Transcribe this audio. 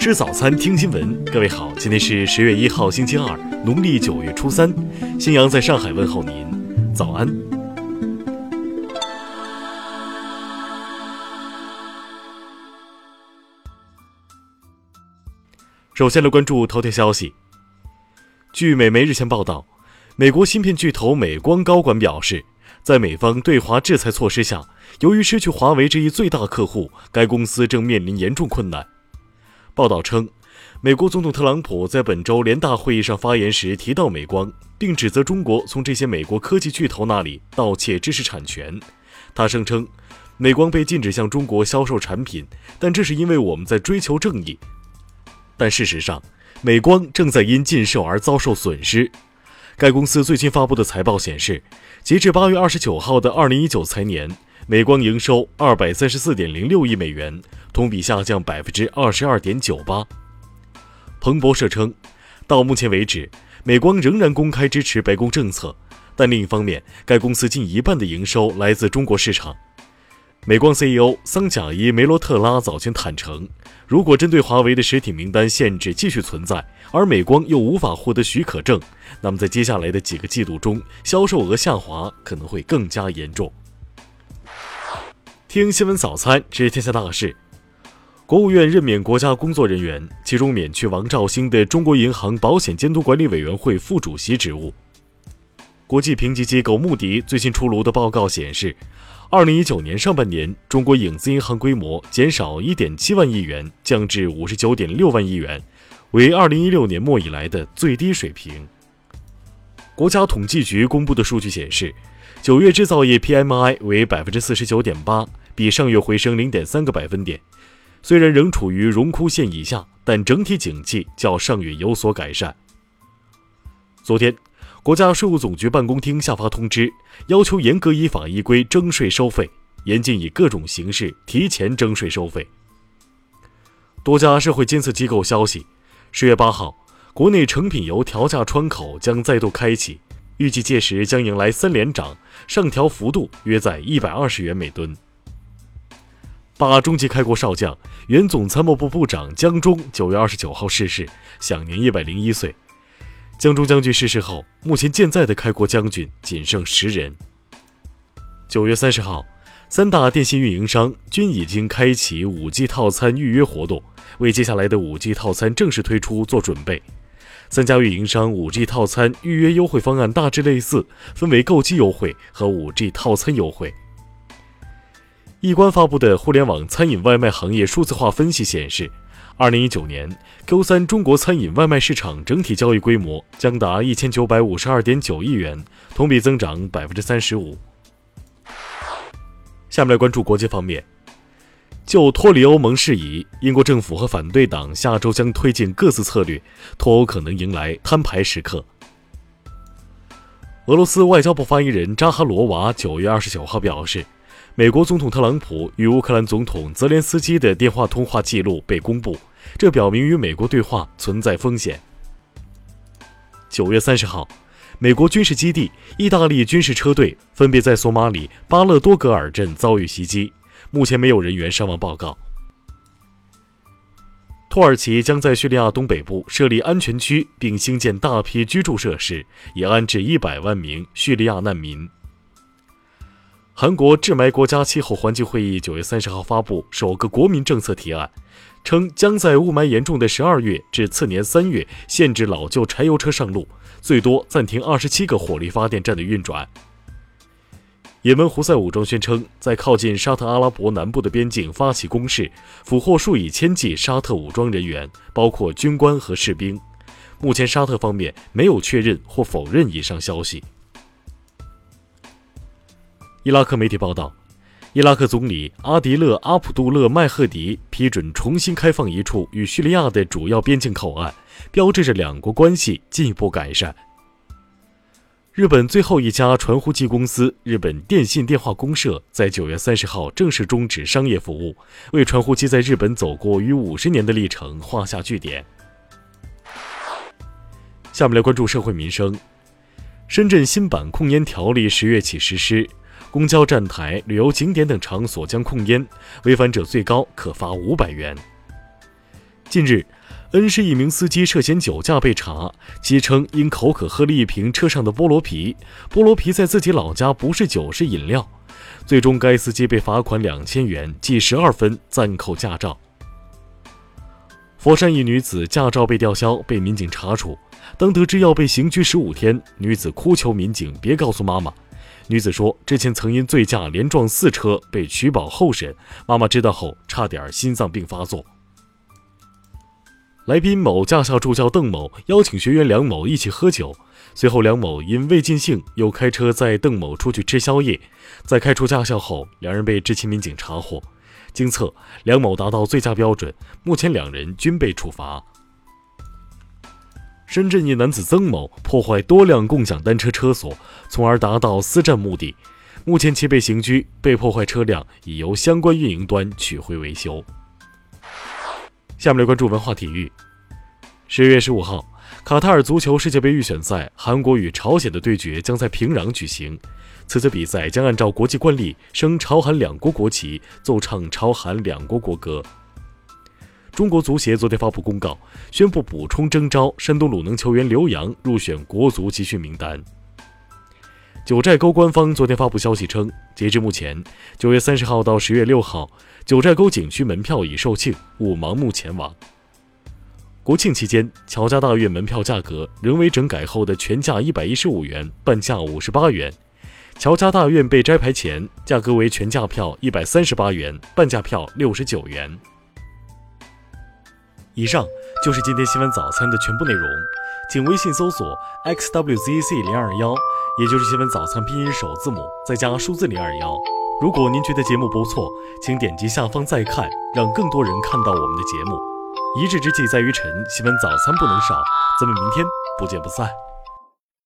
吃早餐，听新闻。各位好，今天是十月一号，星期二，农历九月初三。新阳在上海问候您，早安。首先来关注头条消息。据美媒日前报道，美国芯片巨头美光高管表示。在美方对华制裁措施下，由于失去华为这一最大客户，该公司正面临严重困难。报道称，美国总统特朗普在本周联大会议上发言时提到美光，并指责中国从这些美国科技巨头那里盗窃知识产权。他声称，美光被禁止向中国销售产品，但这是因为我们在追求正义。但事实上，美光正在因禁售而遭受损失。该公司最新发布的财报显示。截至八月二十九号的二零一九财年，美光营收二百三十四点零六亿美元，同比下降百分之二十二点九八。彭博社称，到目前为止，美光仍然公开支持白宫政策，但另一方面，该公司近一半的营收来自中国市场。美光 CEO 桑贾伊·梅罗特拉早前坦诚，如果针对华为的实体名单限制继续存在，而美光又无法获得许可证，那么在接下来的几个季度中，销售额下滑可能会更加严重。听新闻早餐知天下大事，国务院任免国家工作人员，其中免去王兆星的中国银行保险监督管理委员会副主席职务。国际评级机构穆迪最新出炉的报告显示。二零一九年上半年，中国影子银行规模减少一点七万亿元，降至五十九点六万亿元，为二零一六年末以来的最低水平。国家统计局公布的数据显示，九月制造业 PMI 为百分之四十九点八，比上月回升零点三个百分点。虽然仍处于荣枯线以下，但整体景气较上月有所改善。昨天。国家税务总局办公厅下发通知，要求严格依法依规征税收费，严禁以各种形式提前征税收费。多家社会监测机构消息，十月八号，国内成品油调价窗口将再度开启，预计届时将迎来三连涨，上调幅度约在一百二十元每吨。八中级开国少将、原总参谋部部长江忠九月二十九号逝世，享年一百零一岁。江中将军逝世后，目前健在的开国将军仅剩十人。九月三十号，三大电信运营商均已经开启五 G 套餐预约活动，为接下来的五 G 套餐正式推出做准备。三家运营商五 G 套餐预约优惠方案大致类似，分为购机优惠和五 G 套餐优惠。易观发布的互联网餐饮外卖行业数字化分析显示。二零一九年 Q 三中国餐饮外卖市场整体交易规模将达一千九百五十二点九亿元，同比增长百分之三十五。下面来关注国际方面，就脱离欧盟事宜，英国政府和反对党下周将推进各自策略，脱欧可能迎来摊牌时刻。俄罗斯外交部发言人扎哈罗娃九月二十九号表示，美国总统特朗普与乌克兰总统泽连斯基的电话通话记录被公布。这表明与美国对话存在风险。九月三十号，美国军事基地、意大利军事车队分别在索马里巴勒多格尔镇遭遇袭击，目前没有人员伤亡报告。土耳其将在叙利亚东北部设立安全区，并兴建大批居住设施，以安置一百万名叙利亚难民。韩国治霾国家气候环境会议九月三十号发布首个国民政策提案。称将在雾霾严重的十二月至次年三月限制老旧柴油车上路，最多暂停二十七个火力发电站的运转。也门胡塞武装宣称在靠近沙特阿拉伯南部的边境发起攻势，俘获数以千计沙特武装人员，包括军官和士兵。目前沙特方面没有确认或否认以上消息。伊拉克媒体报道。伊拉克总理阿迪勒·阿卜杜勒·麦赫迪批准重新开放一处与叙利亚的主要边境口岸，标志着两国关系进一步改善。日本最后一家传呼机公司日本电信电话公社在九月三十号正式终止商业服务，为传呼机在日本走过逾五十年的历程画下句点。下面来关注社会民生，深圳新版控烟条例十月起实施。公交站台、旅游景点等场所将控烟，违反者最高可罚五百元。近日，恩施一名司机涉嫌酒驾被查，其称因口渴喝了一瓶车上的菠萝啤，菠萝啤在自己老家不是酒是饮料。最终，该司机被罚款两千元，记十二分，暂扣驾照。佛山一女子驾照被吊销，被民警查处。当得知要被刑拘十五天，女子哭求民警别告诉妈妈。女子说，之前曾因醉驾连撞四车被取保候审，妈妈知道后差点心脏病发作。来宾某驾校助教邓某邀请学员梁某一起喝酒，随后梁某因未尽兴，又开车载邓某出去吃宵夜。在开出驾校后，两人被执勤民警查获，经测梁某达到醉驾标准，目前两人均被处罚。深圳一男子曾某破坏多辆共享单车车锁，从而达到私占目的，目前其被刑拘，被破坏车辆已由相关运营端取回维修。下面来关注文化体育。十月十五号，卡塔尔足球世界杯预选赛，韩国与朝鲜的对决将在平壤举行。此次比赛将按照国际惯例升朝韩两国国旗，奏唱朝韩两国国歌。中国足协昨天发布公告，宣布补充征召山东鲁能球员刘洋入选国足集训名单。九寨沟官方昨天发布消息称，截至目前，九月三十号到十月六号。九寨沟景区门票已售罄，勿盲目前往。国庆期间，乔家大院门票价格仍为整改后的全价一百一十五元，半价五十八元；乔家大院被摘牌前，价格为全价票一百三十八元，半价票六十九元。以上就是今天新闻早餐的全部内容，请微信搜索 xwzc 零二幺，也就是新闻早餐拼音首字母再加数字零二幺。如果您觉得节目不错，请点击下方再看，让更多人看到我们的节目。一日之计在于晨，新闻早餐不能少，咱们明天不见不散。